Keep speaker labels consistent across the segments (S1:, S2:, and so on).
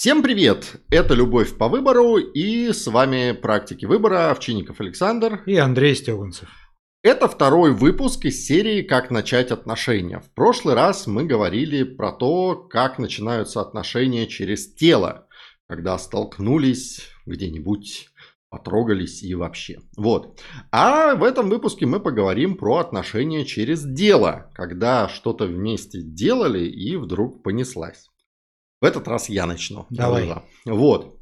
S1: Всем привет! Это «Любовь по выбору» и с вами «Практики выбора» Овчинников Александр
S2: и Андрей Стёганцев.
S1: Это второй выпуск из серии «Как начать отношения». В прошлый раз мы говорили про то, как начинаются отношения через тело, когда столкнулись где-нибудь потрогались и вообще. Вот. А в этом выпуске мы поговорим про отношения через дело, когда что-то вместе делали и вдруг понеслась. В этот раз я начну.
S2: Давай.
S1: Вот.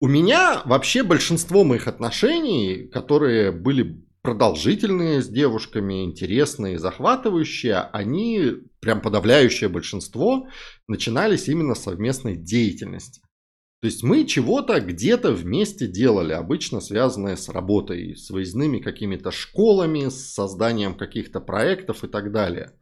S1: У меня вообще большинство моих отношений, которые были продолжительные с девушками, интересные, захватывающие, они, прям подавляющее большинство, начинались именно с совместной деятельности. То есть мы чего-то где-то вместе делали, обычно связанное с работой, с выездными какими-то школами, с созданием каких-то проектов и так далее.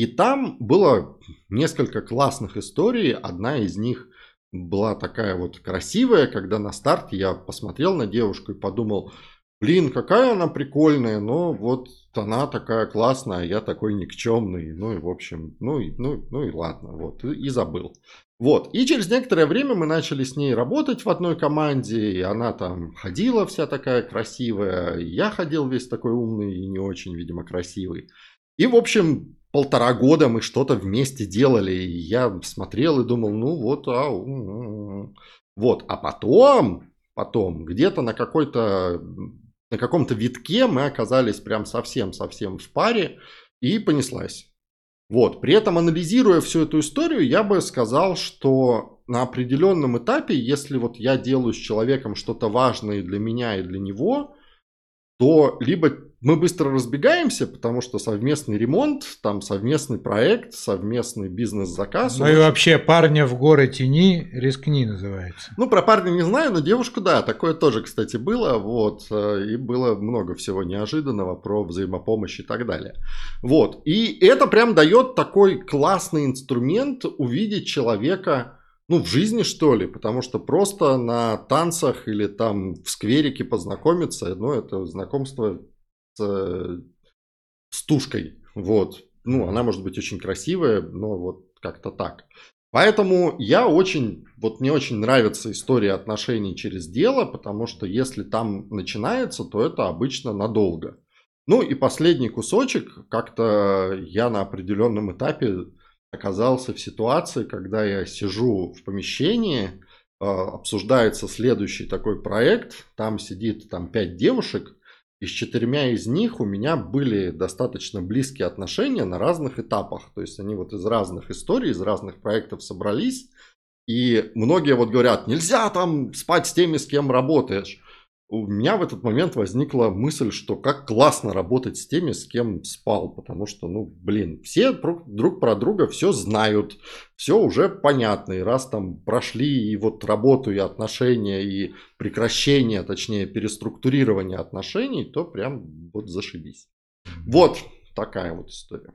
S1: И там было несколько классных историй. Одна из них была такая вот красивая, когда на старте я посмотрел на девушку и подумал, блин, какая она прикольная, но вот она такая классная, а я такой никчемный. Ну и в общем, ну и, ну, ну и ладно, вот, и, и забыл. Вот, и через некоторое время мы начали с ней работать в одной команде, и она там ходила вся такая красивая, я ходил весь такой умный и не очень, видимо, красивый. И, в общем, полтора года мы что-то вместе делали. И я смотрел и думал, ну вот, а, вот. А потом, потом, где-то на какой-то, на каком-то витке мы оказались прям совсем-совсем в паре и понеслась. Вот. При этом, анализируя всю эту историю, я бы сказал, что на определенном этапе, если вот я делаю с человеком что-то важное для меня и для него, то либо мы быстро разбегаемся, потому что совместный ремонт, там совместный проект, совместный бизнес-заказ.
S2: Ну и вообще парня в горы тени, рискни называется.
S1: Ну, про парня не знаю, но девушку, да, такое тоже, кстати, было, вот, э, и было много всего неожиданного про взаимопомощь и так далее. Вот, и это прям дает такой классный инструмент увидеть человека, ну, в жизни, что ли, потому что просто на танцах или там в скверике познакомиться, ну, это знакомство с, с тушкой, вот. Ну, она может быть очень красивая, но вот как-то так. Поэтому я очень, вот мне очень нравится история отношений через дело, потому что если там начинается, то это обычно надолго. Ну и последний кусочек, как-то я на определенном этапе оказался в ситуации, когда я сижу в помещении, а, обсуждается следующий такой проект, там сидит там пять девушек, и с четырьмя из них у меня были достаточно близкие отношения на разных этапах. То есть они вот из разных историй, из разных проектов собрались. И многие вот говорят, нельзя там спать с теми, с кем работаешь у меня в этот момент возникла мысль, что как классно работать с теми, с кем спал, потому что, ну, блин, все друг про друга все знают, все уже понятно, и раз там прошли и вот работу, и отношения, и прекращение, точнее, переструктурирование отношений, то прям вот зашибись. Вот такая вот история.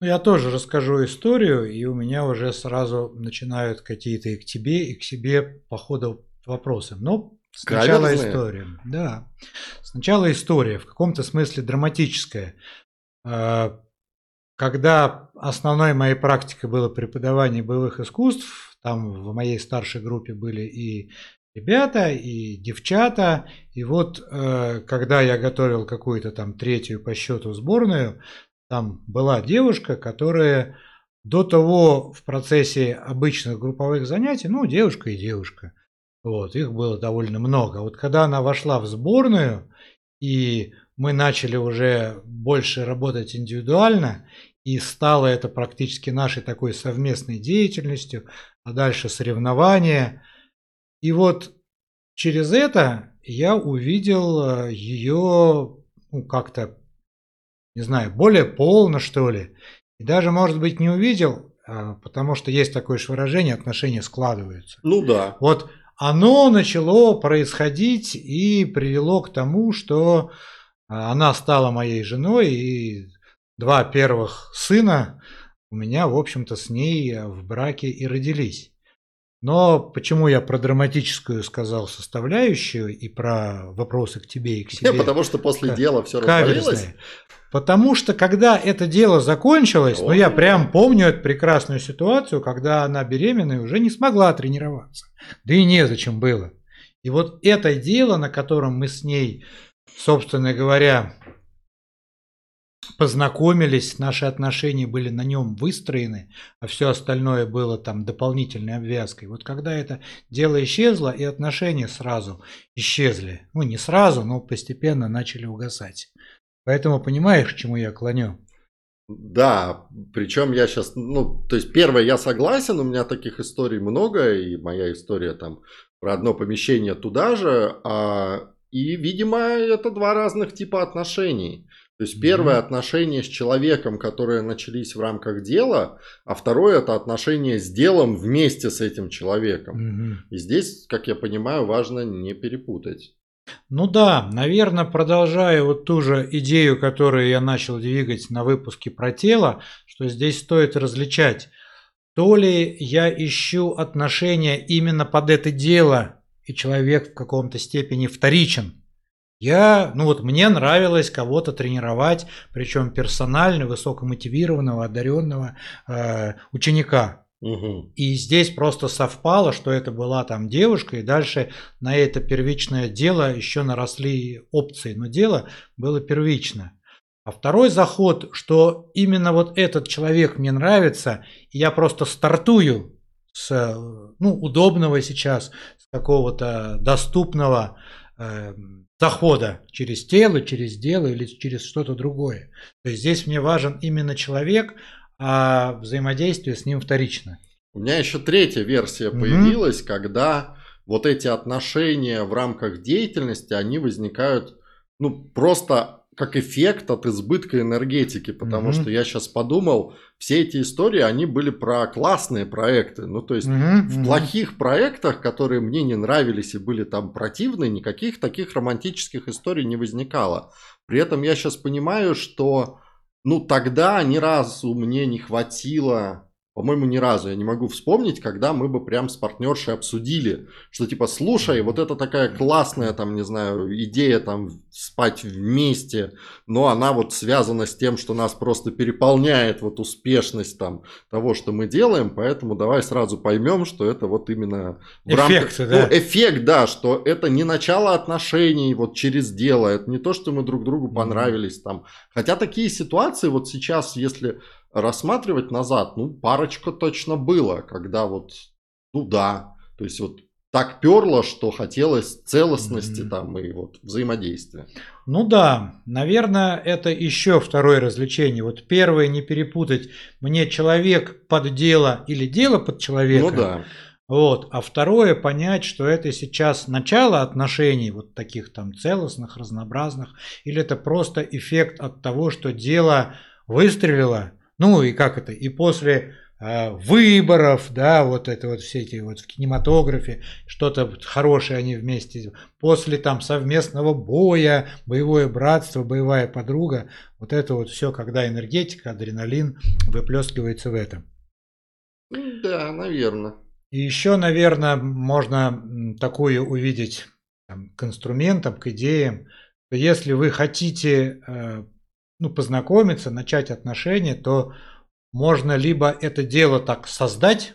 S2: Ну, я тоже расскажу историю, и у меня уже сразу начинают какие-то и к тебе, и к себе по ходу вопросы. Но Сначала история. Да. Сначала история, в каком-то смысле драматическая. А, когда основной моей практикой было преподавание боевых искусств, там в моей старшей группе были и ребята, и девчата. И вот э, когда я готовил какую-то там третью по счету сборную, там была девушка, которая до того в процессе обычных групповых занятий, ну, девушка и девушка, вот, их было довольно много. Вот когда она вошла в сборную, и мы начали уже больше работать индивидуально, и стало это практически нашей такой совместной деятельностью, а дальше соревнования. И вот через это я увидел э, ее ну, как-то, не знаю, более полно, что ли. И даже, может быть, не увидел, а, потому что есть такое же выражение, отношения складываются.
S1: Ну да.
S2: Вот оно начало происходить и привело к тому, что а, она стала моей женой, и два первых сына у меня, в общем-то, с ней в браке и родились. Но почему я про драматическую сказал составляющую и про вопросы к тебе и к себе?
S1: Потому что после дела все развалилось.
S2: Потому что когда это дело закончилось, ну я прям помню эту прекрасную ситуацию, когда она беременная уже не смогла тренироваться. Да и незачем было. И вот это дело, на котором мы с ней, собственно говоря, познакомились, наши отношения были на нем выстроены, а все остальное было там дополнительной обвязкой. Вот когда это дело исчезло, и отношения сразу исчезли. Ну, не сразу, но постепенно начали угасать. Поэтому понимаешь, к чему я клоню?
S1: Да, причем я сейчас, ну, то есть первое, я согласен, у меня таких историй много, и моя история там про одно помещение туда же, а, и, видимо, это два разных типа отношений. То есть первое mm-hmm. отношение с человеком, которые начались в рамках дела, а второе это отношение с делом вместе с этим человеком. Mm-hmm. И здесь, как я понимаю, важно не перепутать.
S2: Ну да, наверное, продолжая вот ту же идею, которую я начал двигать на выпуске про тело, что здесь стоит различать, то ли я ищу отношения именно под это дело, и человек в каком-то степени вторичен, я, ну вот мне нравилось кого-то тренировать, причем персонально, высокомотивированного, одаренного э, ученика. Угу. И здесь просто совпало, что это была там девушка, и дальше на это первичное дело еще наросли опции, но дело было первично. А второй заход, что именно вот этот человек мне нравится, и я просто стартую с ну, удобного сейчас, с какого-то доступного э, захода через тело, через дело или через что-то другое. То есть здесь мне важен именно человек, а взаимодействие с ним вторично.
S1: У меня еще третья версия угу. появилась, когда вот эти отношения в рамках деятельности, они возникают ну, просто как эффект от избытка энергетики, потому mm-hmm. что я сейчас подумал, все эти истории, они были про классные проекты. Ну, то есть mm-hmm. в плохих проектах, которые мне не нравились и были там противны, никаких таких романтических историй не возникало. При этом я сейчас понимаю, что ну тогда ни разу мне не хватило по-моему, ни разу я не могу вспомнить, когда мы бы прям с партнершей обсудили, что типа, слушай, вот это такая классная, там, не знаю, идея там спать вместе, но она вот связана с тем, что нас просто переполняет вот успешность там того, что мы делаем, поэтому давай сразу поймем, что это вот именно в
S2: рамках...
S1: да? Ну, эффект, да, что это не начало отношений вот через дело, это не то, что мы друг другу понравились там. Хотя такие ситуации вот сейчас, если рассматривать назад, ну, парочка точно было, когда вот, ну да, то есть вот так перло, что хотелось целостности mm-hmm. там и вот взаимодействия.
S2: Ну да, наверное, это еще второе развлечение. Вот первое не перепутать, мне человек под дело или дело под человека.
S1: Ну да.
S2: Вот. А второе понять, что это сейчас начало отношений, вот таких там целостных, разнообразных, или это просто эффект от того, что дело выстрелило, ну и как это, и после э, выборов, да, вот это вот все эти вот в кинематографе, что-то хорошее они вместе, после там совместного боя, боевое братство, боевая подруга, вот это вот все, когда энергетика, адреналин выплескивается в этом.
S1: Да, наверное.
S2: И еще, наверное, можно такую увидеть там, к инструментам, к идеям, что если вы хотите э, ну, познакомиться, начать отношения, то можно либо это дело так создать,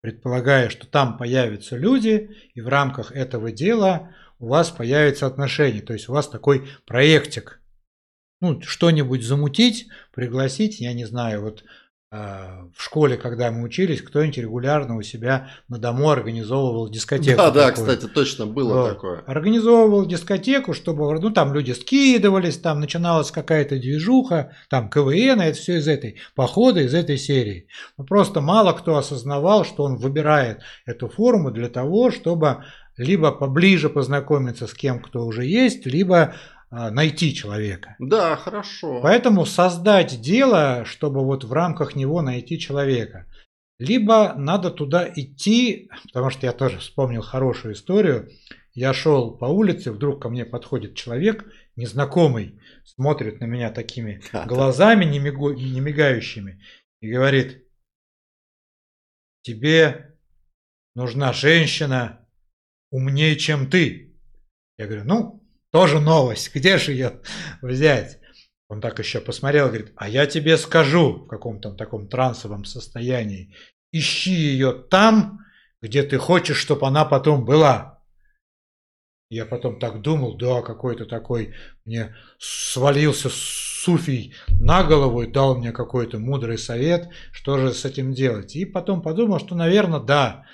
S2: предполагая, что там появятся люди, и в рамках этого дела у вас появятся отношения. То есть у вас такой проектик. Ну, что-нибудь замутить, пригласить, я не знаю, вот в школе, когда мы учились, кто-нибудь регулярно у себя на дому организовывал дискотеку.
S1: Да, да, кстати, точно было вот. такое.
S2: Организовывал дискотеку, чтобы, ну, там люди скидывались, там начиналась какая-то движуха, там КВН, это все из этой похода, из этой серии. Но просто мало кто осознавал, что он выбирает эту форму для того, чтобы либо поближе познакомиться с кем, кто уже есть, либо найти человека.
S1: Да, хорошо.
S2: Поэтому создать дело, чтобы вот в рамках него найти человека. Либо надо туда идти, потому что я тоже вспомнил хорошую историю. Я шел по улице, вдруг ко мне подходит человек, незнакомый, смотрит на меня такими глазами, не, мигу, не мигающими, и говорит, тебе нужна женщина умнее, чем ты. Я говорю, ну, тоже новость. Где же ее взять? Он так еще посмотрел, говорит, а я тебе скажу в каком-то таком трансовом состоянии, ищи ее там, где ты хочешь, чтобы она потом была. Я потом так думал, да, какой-то такой мне свалился суфий на голову и дал мне какой-то мудрый совет, что же с этим делать. И потом подумал, что, наверное, да,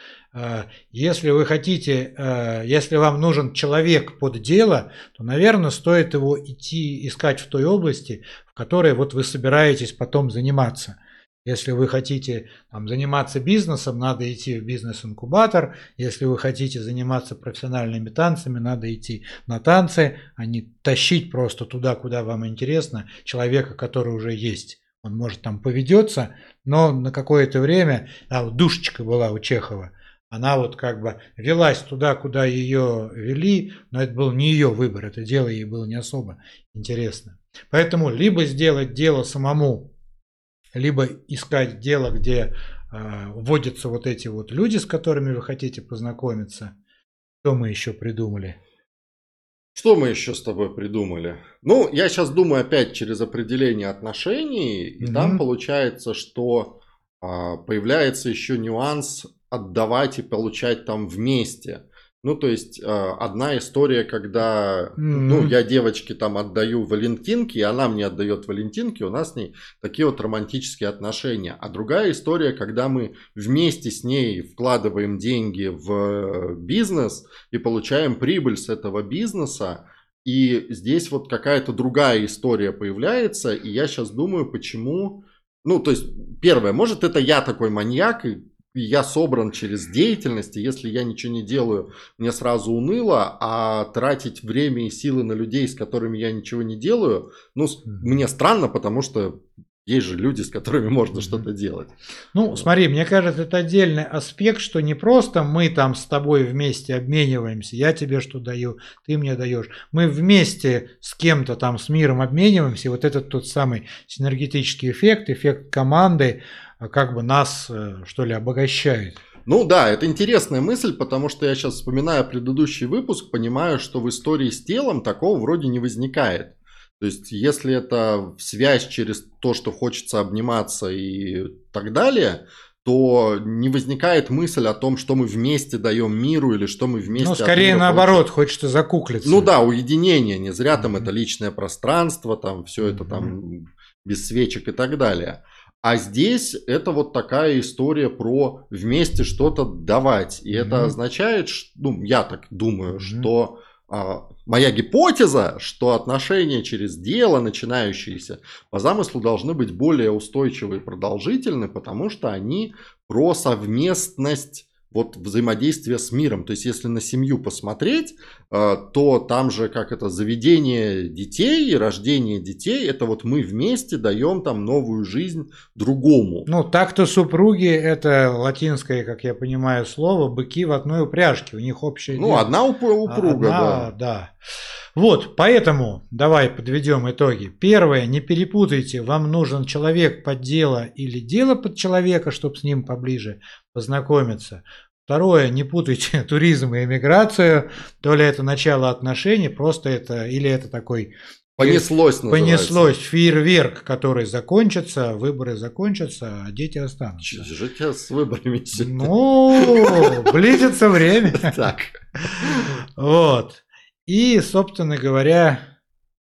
S2: если вы хотите, э, если вам нужен человек под дело, то, наверное, стоит его идти искать в той области, в которой вот вы собираетесь потом заниматься. Если вы хотите там, заниматься бизнесом, надо идти в бизнес-инкубатор. Если вы хотите заниматься профессиональными танцами, надо идти на танцы, а не тащить просто туда, куда вам интересно, человека, который уже есть. Он может там поведется, но на какое-то время, а душечка была у Чехова, она вот как бы велась туда, куда ее вели, но это был не ее выбор, это дело ей было не особо интересно. Поэтому либо сделать дело самому, либо искать дело, где э, вводятся вот эти вот люди, с которыми вы хотите познакомиться. Что мы еще придумали?
S1: Что мы еще с тобой придумали? Ну, я сейчас думаю опять через определение отношений, и mm-hmm. там получается, что а, появляется еще нюанс отдавать и получать там вместе. Ну, то есть, э, одна история, когда, mm-hmm. ну, я девочке там отдаю валентинки, и она мне отдает валентинки, у нас с ней такие вот романтические отношения. А другая история, когда мы вместе с ней вкладываем деньги в бизнес и получаем прибыль с этого бизнеса, и здесь вот какая-то другая история появляется, и я сейчас думаю, почему... Ну, то есть, первое, может, это я такой маньяк, и я собран через деятельность, и если я ничего не делаю, мне сразу уныло, а тратить время и силы на людей, с которыми я ничего не делаю, ну, мне странно, потому что есть же люди, с которыми можно что-то делать.
S2: Ну, вот. смотри, мне кажется, это отдельный аспект, что не просто мы там с тобой вместе обмениваемся, я тебе что даю, ты мне даешь. Мы вместе с кем-то там, с миром обмениваемся, вот этот тот самый синергетический эффект, эффект команды, а как бы нас, э, что ли, обогащает.
S1: Ну да, это интересная мысль, потому что я сейчас вспоминаю предыдущий выпуск, понимаю, что в истории с телом такого вроде не возникает. То есть, если это связь через то, что хочется обниматься и так далее, то не возникает мысль о том, что мы вместе даем миру или что мы вместе... Ну,
S2: скорее наоборот, получаем. хочется закуклиться.
S1: Ну да, уединение, не зря там mm-hmm. это личное пространство, там все mm-hmm. это там без свечек и так далее. А здесь это вот такая история про вместе что-то давать. И mm-hmm. это означает, что, ну, я так думаю, mm-hmm. что моя гипотеза, что отношения через дело, начинающиеся по замыслу, должны быть более устойчивы и продолжительны, потому что они про совместность вот взаимодействие с миром. То есть, если на семью посмотреть, э, то там же как это заведение детей рождение детей, это вот мы вместе даем там новую жизнь другому.
S2: Ну, так-то супруги, это латинское, как я понимаю, слово, быки в одной упряжке, у них общее
S1: Ну, дело. одна упруга,
S2: одна, да. да. Вот, поэтому давай подведем итоги. Первое, не перепутайте, вам нужен человек под дело или дело под человека, чтобы с ним поближе познакомиться. Второе, не путайте туризм и эмиграцию, то ли это начало отношений, просто это, или это такой
S1: Понеслось,
S2: называется. Понеслось. Фейерверк, который закончится, выборы закончатся, а дети останутся.
S1: Тебя с выборами
S2: Ну, близится время. Так. Вот. И, собственно говоря,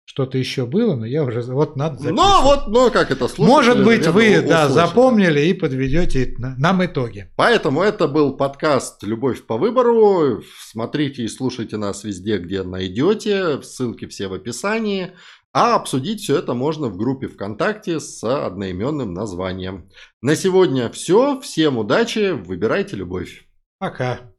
S2: что-то еще было, но я уже вот надо
S1: записывать. Ну вот, ну как это
S2: слушать. Может быть, вы да, запомнили и подведете нам итоги.
S1: Поэтому это был подкаст «Любовь по выбору». Смотрите и слушайте нас везде, где найдете. Ссылки все в описании. А обсудить все это можно в группе ВКонтакте с одноименным названием. На сегодня все. Всем удачи. Выбирайте любовь.
S2: Пока.